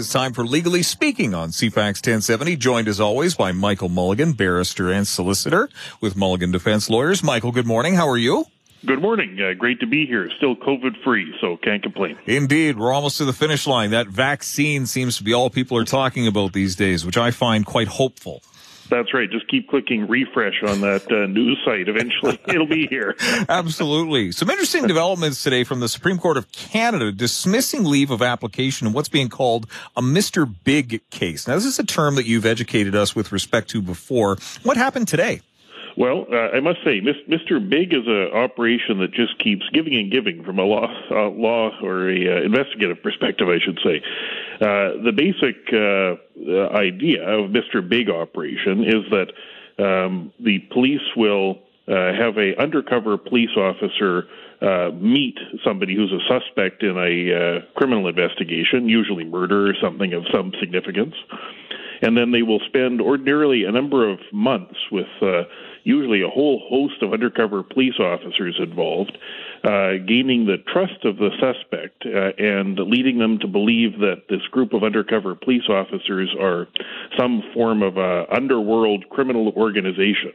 It's time for Legally Speaking on CFAX 1070, joined as always by Michael Mulligan, barrister and solicitor with Mulligan Defense Lawyers. Michael, good morning. How are you? Good morning. Uh, great to be here. Still COVID free, so can't complain. Indeed. We're almost to the finish line. That vaccine seems to be all people are talking about these days, which I find quite hopeful. That's right. Just keep clicking refresh on that uh, news site. Eventually, it'll be here. Absolutely. Some interesting developments today from the Supreme Court of Canada dismissing leave of application in what's being called a Mr. Big case. Now, this is a term that you've educated us with respect to before. What happened today? Well, uh, I must say, Mr. Big is an operation that just keeps giving and giving from a law, uh, law or a uh, investigative perspective, I should say. Uh, the basic uh, idea of Mr. Big operation is that um, the police will uh, have a undercover police officer meet somebody who's a suspect in a criminal investigation, usually murder or something of some significance, and then they will spend ordinarily a number of months with usually a whole host of undercover police officers involved, uh, gaining the trust of the suspect uh, and leading them to believe that this group of undercover police officers are some form of a underworld criminal organization.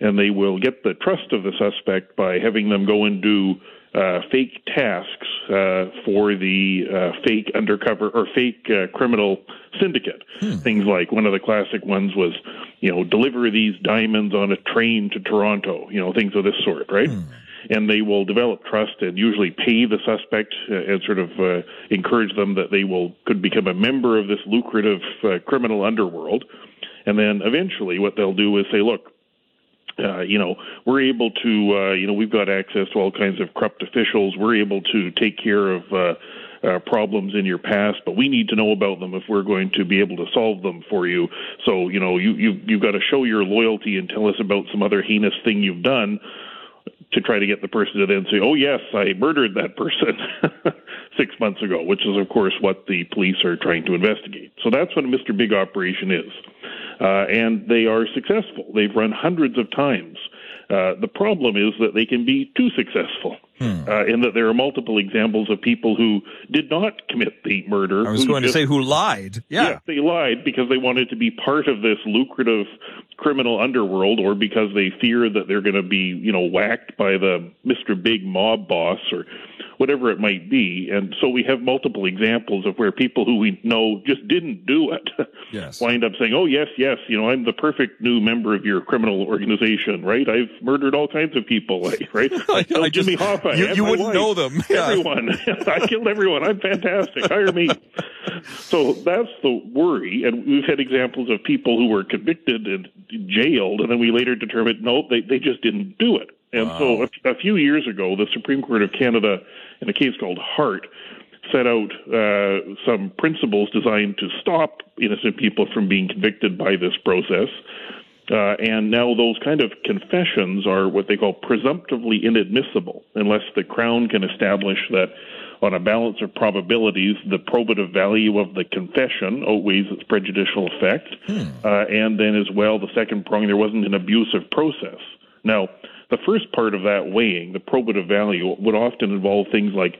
And they will get the trust of the suspect by having them go and do uh, fake tasks uh, for the uh, fake undercover or fake uh, criminal syndicate. Hmm. Things like one of the classic ones was, you know, deliver these diamonds on a train to Toronto. You know, things of this sort, right? Hmm. And they will develop trust and usually pay the suspect uh, and sort of uh, encourage them that they will could become a member of this lucrative criminal underworld. And then eventually, what they'll do is say, look uh, you know, we're able to, uh, you know, we've got access to all kinds of corrupt officials. We're able to take care of uh, uh, problems in your past, but we need to know about them if we're going to be able to solve them for you. So, you know, you, you you've got to show your loyalty and tell us about some other heinous thing you've done to try to get the person to then say, "Oh yes, I murdered that person six months ago," which is, of course, what the police are trying to investigate. So that's what a Mr. Big operation is uh, and they are successful. They've run hundreds of times. Uh, the problem is that they can be too successful, hmm. uh, in that there are multiple examples of people who did not commit the murder. I was going just, to say who lied. Yeah. they lied because they wanted to be part of this lucrative criminal underworld, or because they fear that they're going to be, you know, whacked by the Mr. Big mob boss or whatever it might be. And so we have multiple examples of where people who we know just didn't do it yes. wind up saying, "Oh yes, yes, you know, I'm the perfect new member of your criminal organization, right? I've murdered all kinds of people, right? I, I Jimmy Hoffa, you, you wouldn't wife, know them. Yeah. Everyone, I killed everyone. I'm fantastic. Hire me." so that's the worry, and we've had examples of people who were convicted and jailed, and then we later determined no, they they just didn't do it. And wow. so a, a, few years ago, the Supreme Court of Canada, in a case called Hart, set out uh, some principles designed to stop innocent people from being convicted by this process. Uh, and now those kind of confessions are what they call presumptively inadmissible unless the Crown can establish that on a balance of probabilities, the probative value of the confession outweighs its prejudicial effect. Hmm. Uh, and then, as well, the second prong, there wasn't an abusive process. Now, the first part of that weighing, the probative value, would often involve things like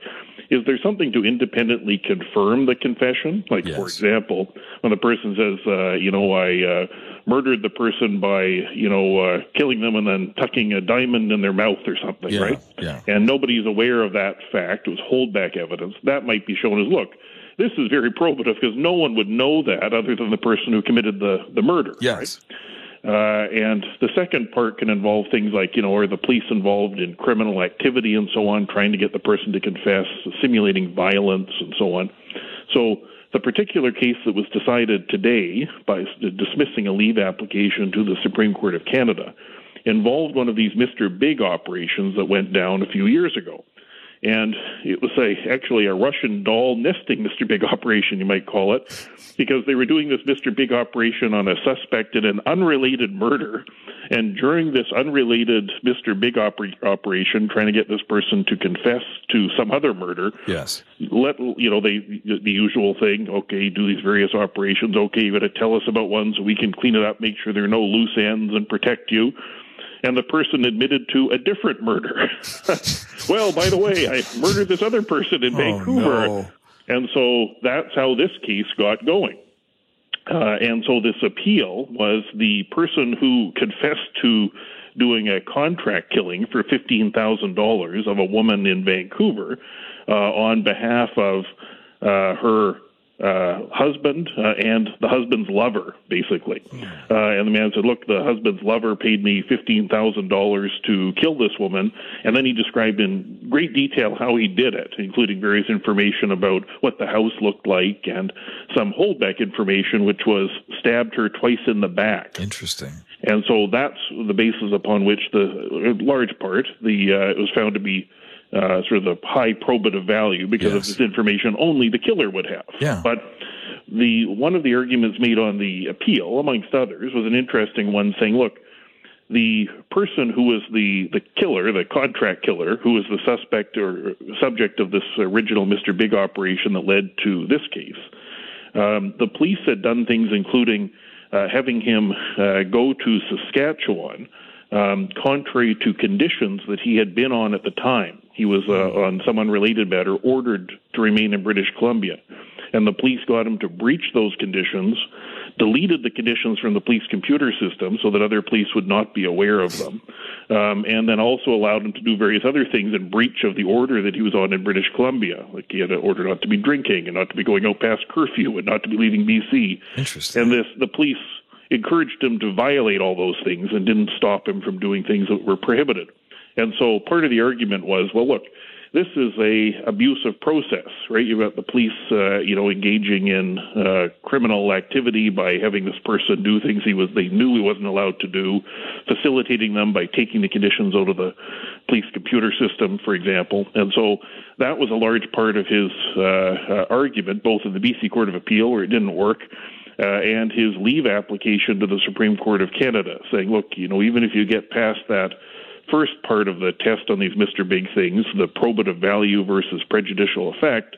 is there something to independently confirm the confession? Like, yes. for example, when the person says, uh, you know, I uh, murdered the person by, you know, uh, killing them and then tucking a diamond in their mouth or something, yeah, right? Yeah. And nobody's aware of that fact. It was holdback evidence. That might be shown as, look, this is very probative because no one would know that other than the person who committed the, the murder. Yes. Right? Uh, and the second part can involve things like, you know, are the police involved in criminal activity and so on, trying to get the person to confess, simulating violence and so on. So the particular case that was decided today by dismissing a leave application to the Supreme Court of Canada involved one of these Mr. Big operations that went down a few years ago and it was a actually a Russian doll nesting Mr. Big operation, you might call it, because they were doing this Mr. Big operation on a suspect in an unrelated murder, and during this unrelated Mr. Big oper- operation, trying to get this person to confess to some other murder. Yes. Let you know they the usual thing. Okay, do these various operations. Okay, you got to tell us about one so we can clean it up, make sure there are no loose ends, and protect you and the person admitted to a different murder. well, by the way, I murdered this other person in oh, Vancouver. No. And so that's how this case got going. Uh, and so this appeal was the person who confessed to doing a contract killing for $15,000 of a woman in Vancouver uh, on behalf of uh, her uh, husband uh, and the husband's lover, basically. Uh, and the man said, "Look, the husband's lover paid me fifteen thousand dollars to kill this woman," and then he described in great detail how he did it, including various information about what the house looked like and some holdback information, which was stabbed her twice in the back. Interesting. And so that's the basis upon which the large part the uh, it was found to be uh, sort of the high probative value because yes. of this information only the killer would have. Yeah. But the one of the arguments made on the appeal, amongst others, was an interesting one, saying, "Look, the person who was the the killer, the contract killer, who was the suspect or subject of this original Mr. Big operation that led to this case, um, the police had done things, including uh, having him uh, go to Saskatchewan." Um, contrary to conditions that he had been on at the time. He was uh, on some unrelated matter ordered to remain in British Columbia. And the police got him to breach those conditions, deleted the conditions from the police computer system so that other police would not be aware of them, um, and then also allowed him to do various other things in breach of the order that he was on in British Columbia. Like he had an order not to be drinking and not to be going out past curfew and not to be leaving BC. Interesting. And this, the police encouraged him to violate all those things and didn't stop him from doing things that were prohibited. And so part of the argument was, well, look, this is a abusive process, right? You've got the police, uh, you know, engaging in uh, criminal activity by having this person do things he was they knew he wasn't allowed to do, facilitating them by taking the conditions out of the police computer system, for example. And so that was a large part of his uh, uh argument, both in the BC Court of Appeal, where it didn't work. Uh, and his leave application to the Supreme Court of Canada, saying, look, you know, even if you get past that first part of the test on these Mr. Big things, the probative value versus prejudicial effect,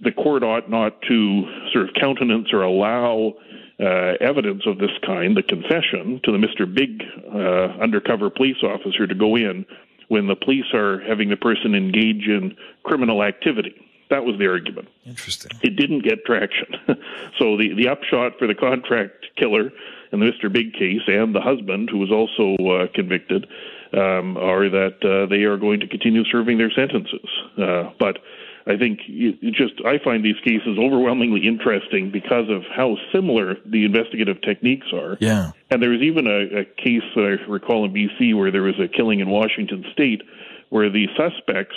the court ought not to sort of countenance or allow uh, evidence of this kind, the confession to the Mr. Big uh, undercover police officer to go in when the police are having the person engage in criminal activity. That was the argument. Interesting. It didn't get traction. so the, the upshot for the contract killer in the Mr. Big case and the husband, who was also uh, convicted, um, are that uh, they are going to continue serving their sentences. Uh, but I think it just I find these cases overwhelmingly interesting because of how similar the investigative techniques are. Yeah. And there was even a, a case that I recall in BC where there was a killing in Washington State where the suspects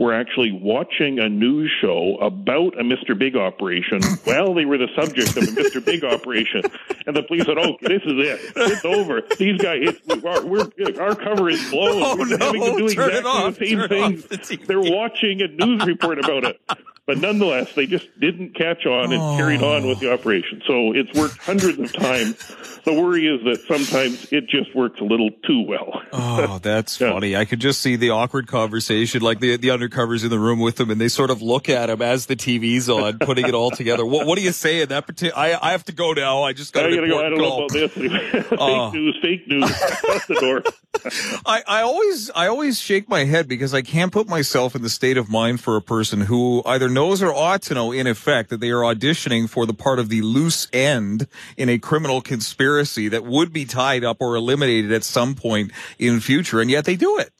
were actually watching a news show about a Mr. Big operation while they were the subject of a Mr. Big operation. And the police said, "Oh, this is it. It's over. These guys, our, we're, our cover is blown. Oh, we're no. having to do Turn exactly the same things. The They're watching a news report about it." But nonetheless, they just didn't catch on and oh. carried on with the operation. So it's worked hundreds of times. The worry is that sometimes it just works a little too well. oh, that's yeah. funny. I could just see the awkward conversation, like the the undercovers in the room with them, and they sort of look at him as the TV's on, putting it all together. What What do you say in that particular? I I have to go now. I just got gotta go. I don't call. know about this. fake uh, news. Fake news. That's the door. I, I always I always shake my head because I can't put myself in the state of mind for a person who either knows or ought to know in effect that they are auditioning for the part of the loose end in a criminal conspiracy that would be tied up or eliminated at some point in future, and yet they do it.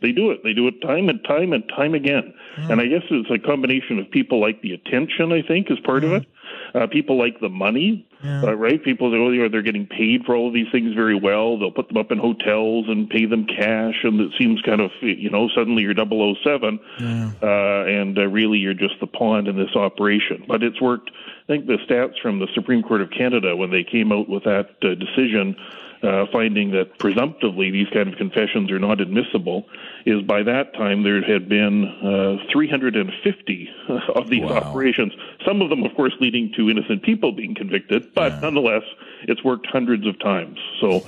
They do it. They do it time and time and time again. Mm. And I guess it's a combination of people like the attention, I think, is part mm. of it. Uh, people like the money, yeah. uh, right? People say, they're getting paid for all of these things very well. They'll put them up in hotels and pay them cash, and it seems kind of, you know, suddenly you're 007, yeah. uh, and uh, really you're just the pawn in this operation. But it's worked. I think the stats from the Supreme Court of Canada when they came out with that uh, decision uh, finding that presumptively these kind of confessions are not admissible, is by that time there had been uh, 350 of these wow. operations. Some of them, of course, leading to innocent people being convicted, but yeah. nonetheless, it's worked hundreds of times. So.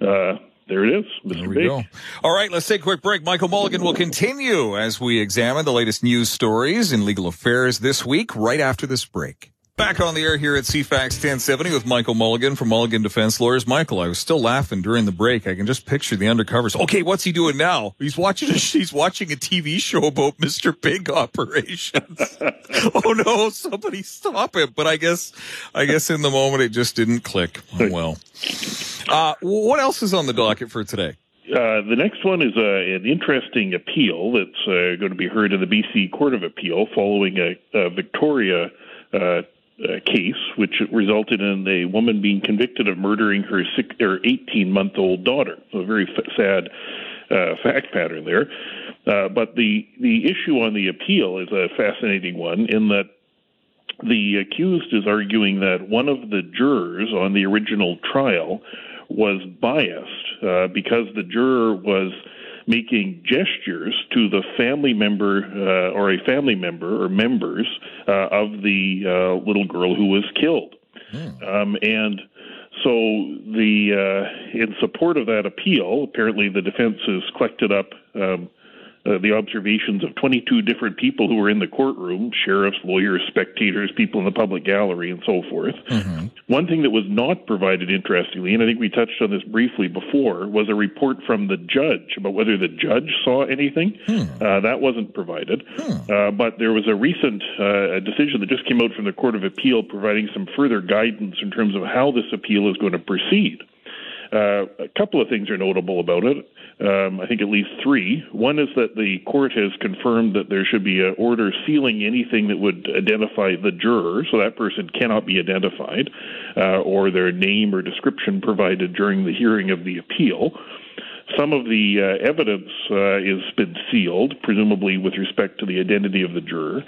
Uh, there it is, Mr. There we Big. go. All right, let's take a quick break. Michael Mulligan will continue as we examine the latest news stories in legal affairs this week, right after this break. Back on the air here at CFAX 1070 with Michael Mulligan from Mulligan Defense Lawyers. Michael, I was still laughing during the break. I can just picture the undercovers. Okay, what's he doing now? He's watching a, he's watching a TV show about Mr. Big operations. oh no, somebody stop him. But I guess, I guess in the moment it just didn't click. Oh, well, uh, what else is on the docket for today? Uh, the next one is uh, an interesting appeal that's uh, going to be heard in the BC Court of Appeal following a, a Victoria uh, uh, case, which resulted in a woman being convicted of murdering her six, or 18 month old daughter. So a very f- sad uh, fact pattern there. Uh, but the the issue on the appeal is a fascinating one in that the accused is arguing that one of the jurors on the original trial was biased uh, because the juror was making gestures to the family member uh, or a family member or members uh, of the uh, little girl who was killed. Mm. Um, and so the uh, in support of that appeal, apparently the defense has collected up um, uh, the observations of 22 different people who were in the courtroom sheriffs, lawyers, spectators, people in the public gallery, and so forth. Mm-hmm. One thing that was not provided, interestingly, and I think we touched on this briefly before, was a report from the judge about whether the judge saw anything. Hmm. Uh, that wasn't provided. Hmm. Uh, but there was a recent uh, decision that just came out from the Court of Appeal providing some further guidance in terms of how this appeal is going to proceed. Uh, a couple of things are notable about it. Um, I think at least three. One is that the court has confirmed that there should be an order sealing anything that would identify the juror, so that person cannot be identified, uh, or their name or description provided during the hearing of the appeal. Some of the uh, evidence uh, has been sealed, presumably with respect to the identity of the juror.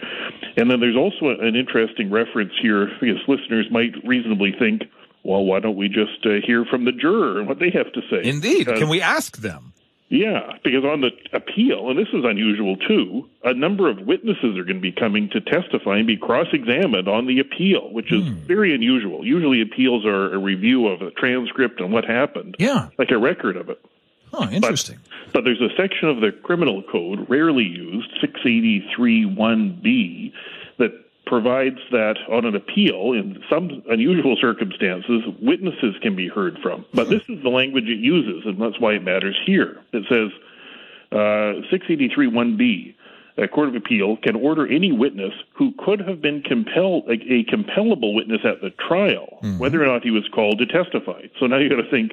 And then there's also an interesting reference here, because listeners might reasonably think, well, why don't we just uh, hear from the juror and what they have to say? Indeed. Can we ask them? Yeah, because on the appeal, and this is unusual too, a number of witnesses are going to be coming to testify and be cross examined on the appeal, which is hmm. very unusual. Usually, appeals are a review of a transcript and what happened. Yeah. Like a record of it. Oh, interesting. But, but there's a section of the criminal code, rarely used, 683 1B, that provides that on an appeal, in some unusual circumstances, witnesses can be heard from. But this is the language it uses, and that's why it matters here. It says uh, 683.1b. A court of appeal can order any witness who could have been compelled, a, a compellable witness at the trial, mm-hmm. whether or not he was called to testify. So now you got to think,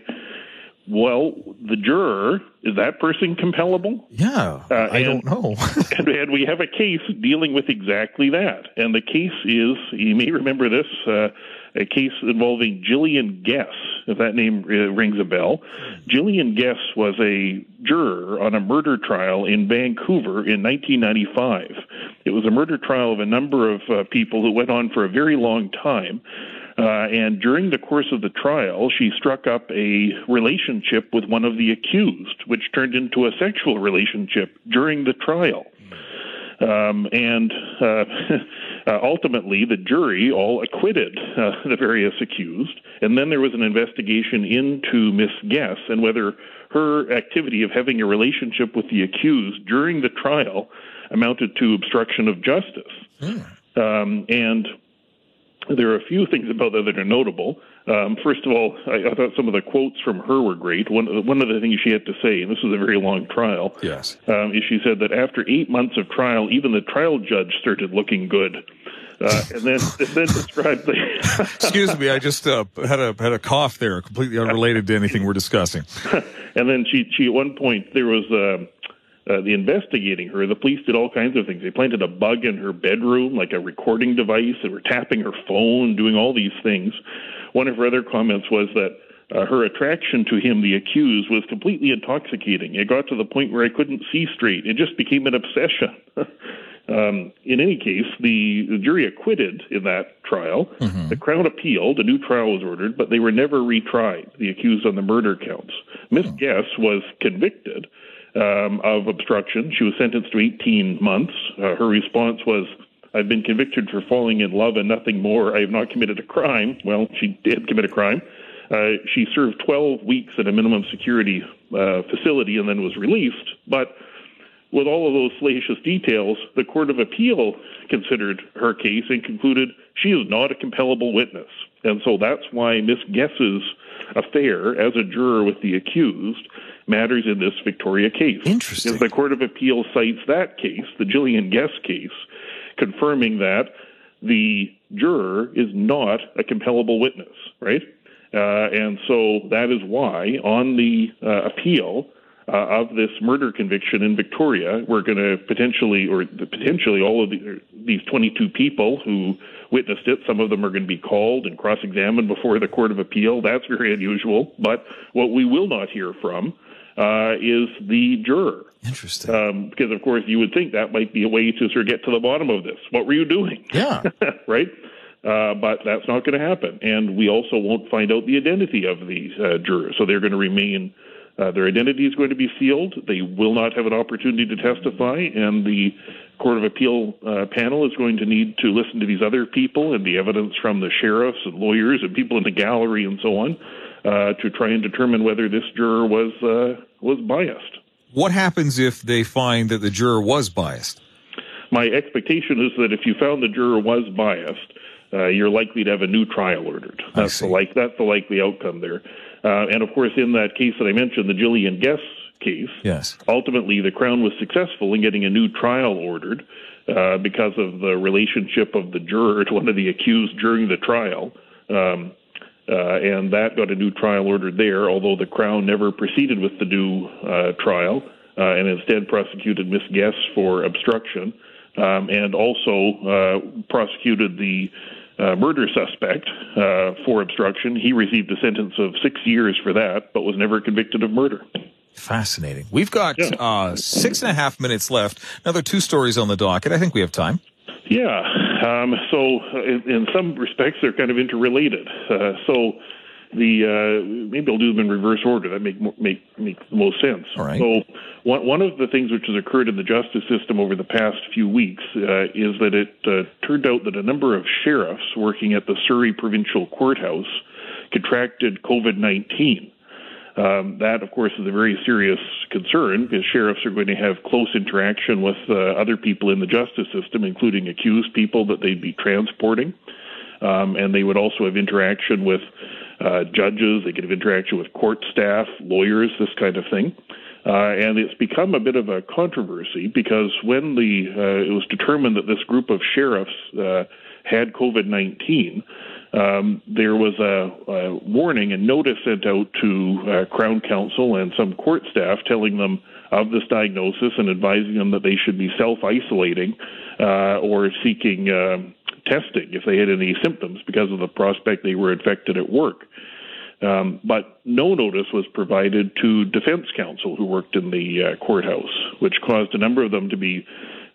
well, the juror is that person compellable? Yeah, uh, I and, don't know. and, and, we have a case dealing with exactly that. And the case is, you may remember this, uh, a case involving Gillian Guess, if that name uh, rings a bell. Gillian Guess was a juror on a murder trial in Vancouver in 1995. It was a murder trial of a number of uh, people who went on for a very long time. Uh, and during the course of the trial, she struck up a relationship with one of the accused, which turned into a sexual relationship during the trial. Um, and uh, uh, ultimately, the jury all acquitted uh, the various accused. And then there was an investigation into Miss Guess and whether her activity of having a relationship with the accused during the trial amounted to obstruction of justice. Mm. Um, and there are a few things about that that are notable. Um, first of all, I, I, thought some of the quotes from her were great. One, one of the things she had to say, and this was a very long trial, yes, um, is she said that after eight months of trial, even the trial judge started looking good. Uh, and then then described the. Excuse me, I just uh, had a had a cough there, completely unrelated to anything we're discussing. and then she she at one point there was. Uh, uh, the investigating her, the police did all kinds of things. They planted a bug in her bedroom, like a recording device. They were tapping her phone, doing all these things. One of her other comments was that uh, her attraction to him, the accused, was completely intoxicating. It got to the point where I couldn't see straight. It just became an obsession. um, in any case, the, the, jury acquitted in that trial. Mm-hmm. The Crown appealed. A new trial was ordered, but they were never retried, the accused on the murder counts. Miss oh. Guess was convicted um, of obstruction. She was sentenced to 18 months. Uh, her response was, I've been convicted for falling in love and nothing more. I have not committed a crime. Well, she did commit a crime. Uh, she served 12 weeks at a minimum security uh, facility and then was released. But with all of those salacious details, the Court of Appeal considered her case and concluded she is not a compellable witness. And so that's why Miss Guess's affair as a juror with the accused matters in this Victoria case. Interesting. Because the Court of Appeal cites that case, the Gillian Guess case, confirming that the juror is not a compellable witness, right? Uh, and so that is why on the uh, appeal, uh, of this murder conviction in Victoria. We're going to potentially, or potentially, all of the, these 22 people who witnessed it, some of them are going to be called and cross examined before the Court of Appeal. That's very unusual. But what we will not hear from uh, is the juror. Interesting. Um, because, of course, you would think that might be a way to sort of get to the bottom of this. What were you doing? Yeah. right? Uh, but that's not going to happen. And we also won't find out the identity of these uh, jurors. So they're going to remain uh, their identity is going to be sealed. They will not have an opportunity to testify, and the Court of Appeal uh, panel is going to need to listen to these other people and the evidence from the sheriffs and lawyers and people in the gallery and so on uh, to try and determine whether this juror was uh, was biased. What happens if they find that the juror was biased? My expectation is that if you found the juror was biased, uh, you're likely to have a new trial ordered. That's the like that's the likely outcome there. Uh, and of course, in that case that I mentioned, the Gillian Guess case, yes. ultimately the Crown was successful in getting a new trial ordered uh, because of the relationship of the juror to one of the accused during the trial. Um, uh, and that got a new trial ordered there, although the Crown never proceeded with the new uh, trial uh, and instead prosecuted Miss Guess for obstruction um, and also uh, prosecuted the uh, murder suspect uh, for obstruction. He received a sentence of six years for that, but was never convicted of murder. Fascinating. We've got yeah. uh, six and a half minutes left. Another two stories on the docket. I think we have time. Yeah. Um, so, uh, in, in, some respects, they're kind of interrelated. Uh, so, the uh, maybe I'll do them in reverse order. That make make make the most sense. All right. So one one of the things which has occurred in the justice system over the past few weeks uh, is that it uh, turned out that a number of sheriffs working at the Surrey Provincial Courthouse contracted COVID nineteen. Um, that, of course, is a very serious concern because sheriffs are going to have close interaction with uh, other people in the justice system, including accused people that they'd be transporting. Um, and they would also have interaction with uh, judges, they could have interaction with court staff, lawyers, this kind of thing. Uh, and it's become a bit of a controversy because when the uh, it was determined that this group of sheriffs uh, had COVID nineteen, um, there was a, a, warning and notice sent out to uh, Crown Counsel and some court staff telling them of this diagnosis and advising them that they should be self isolating uh, or seeking um, testing if they had any symptoms because of the prospect they were infected at work. Um, but no notice was provided to defense counsel who worked in the uh, courthouse, which caused a number of them to be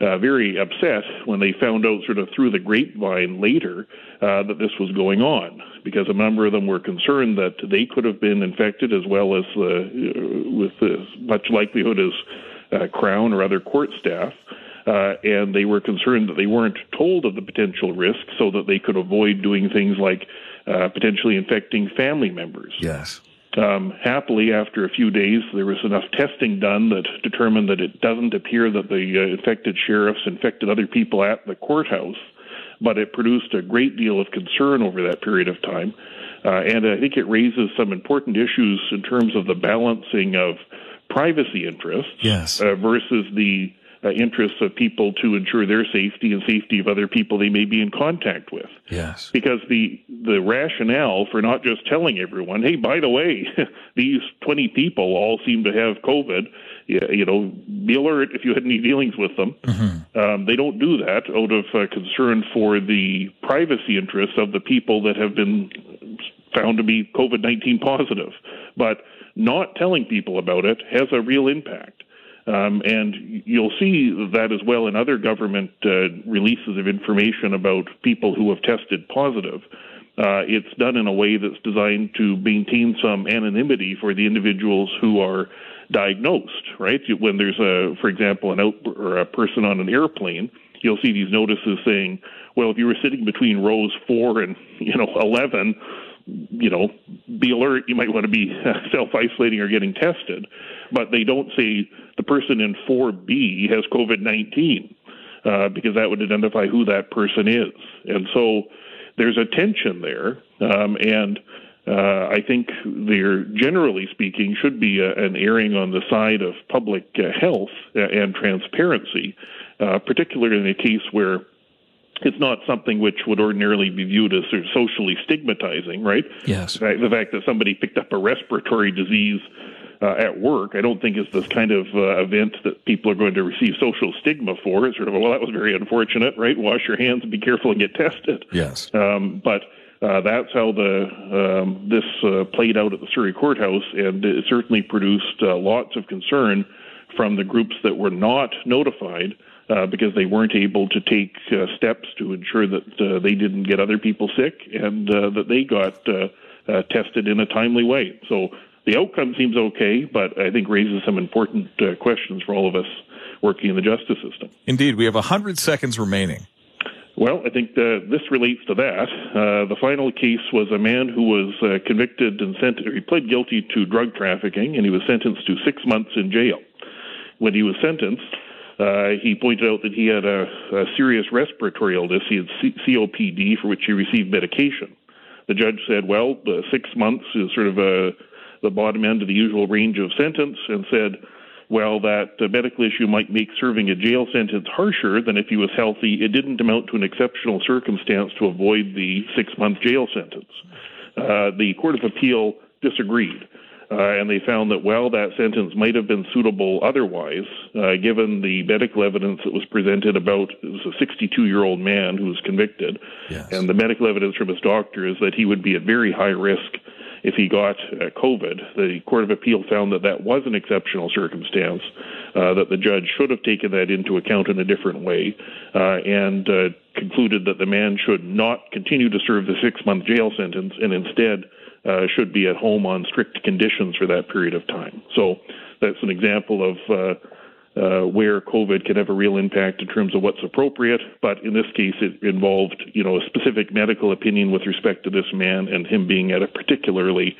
uh, very upset when they found out, sort of through the grapevine later, uh, that this was going on, because a number of them were concerned that they could have been infected as well as uh, with as much likelihood as uh, Crown or other court staff uh, and they were concerned that they weren't told of the potential risk so that they could avoid doing things like uh, potentially infecting family members. Yes. Um, happily, after a few days, there was enough testing done that determined that it doesn't appear that the uh, infected sheriffs infected other people at the courthouse, but it produced a great deal of concern over that period of time. Uh, and I think it raises some important issues in terms of the balancing of privacy interests yes. uh, versus the uh, interests of people to ensure their safety and safety of other people they may be in contact with. Yes. Because the the rationale for not just telling everyone, hey, by the way, these 20 people all seem to have COVID. You know, be alert if you had any dealings with them. Mm-hmm. Um, they don't do that out of uh, concern for the privacy interests of the people that have been found to be COVID 19 positive. But not telling people about it has a real impact. Um, and you'll see that as well in other government uh, releases of information about people who have tested positive. Uh, it's done in a way that's designed to maintain some anonymity for the individuals who are diagnosed, right? When there's a, for example, an out or a person on an airplane, you'll see these notices saying, well, if you were sitting between rows four and, you know, 11, you know, be alert. You might want to be self isolating or getting tested, but they don't say the person in 4B has COVID 19 uh, because that would identify who that person is. And so there's a tension there, um, and uh, I think there, generally speaking, should be a, an erring on the side of public uh, health and transparency, uh, particularly in a case where it's not something which would ordinarily be viewed as sort of socially stigmatizing, right? Yes. The fact that somebody picked up a respiratory disease uh, at work, I don't think is this kind of uh, event that people are going to receive social stigma for. It's sort of, well, that was very unfortunate, right? Wash your hands and be careful and get tested. Yes. Um, but uh, that's how the um, this uh, played out at the Surrey courthouse, and it certainly produced uh, lots of concern from the groups that were not notified uh, because they weren't able to take uh, steps to ensure that uh, they didn't get other people sick and uh, that they got uh, uh, tested in a timely way. So the outcome seems okay, but I think raises some important uh, questions for all of us working in the justice system. Indeed, we have 100 seconds remaining. Well, I think uh, this relates to that. Uh, the final case was a man who was uh, convicted and sent. He pled guilty to drug trafficking, and he was sentenced to six months in jail. When he was sentenced, uh, he pointed out that he had a, a serious respiratory illness. He had C- COPD, for which he received medication. The judge said, "Well, the six months is sort of a the bottom end of the usual range of sentence and said, well, that uh, medical issue might make serving a jail sentence harsher than if he was healthy. It didn't amount to an exceptional circumstance to avoid the six month jail sentence. Uh, the Court of Appeal disagreed. Uh, and they found that, well, that sentence might have been suitable otherwise, uh, given the medical evidence that was presented about it was a 62 year old man who was convicted. Yes. And the medical evidence from his doctor is that he would be at very high risk if he got uh, COVID. The Court of Appeal found that that was an exceptional circumstance, uh, that the judge should have taken that into account in a different way, uh, and concluded that the man should not continue to serve the six month jail sentence and instead uh, should be at home on strict conditions for that period of time. So that's an example of uh, uh, where COVID can have a real impact in terms of what's appropriate. But in this case, it involved, you know, a specific medical opinion with respect to this man and him being at a particularly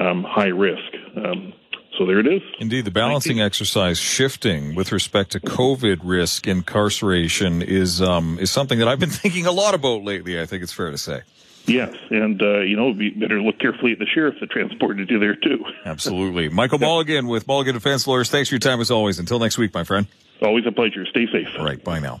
um, high risk. Um, so there it is. Indeed, the balancing exercise shifting with respect to COVID risk incarceration is um, is something that I've been thinking a lot about lately. I think it's fair to say. Yes, and uh, you know, we better look carefully at the sheriff that transported you there too. Absolutely, Michael Mulligan with Mulligan Defense Lawyers. Thanks for your time as always. Until next week, my friend. Always a pleasure. Stay safe. All right, bye now.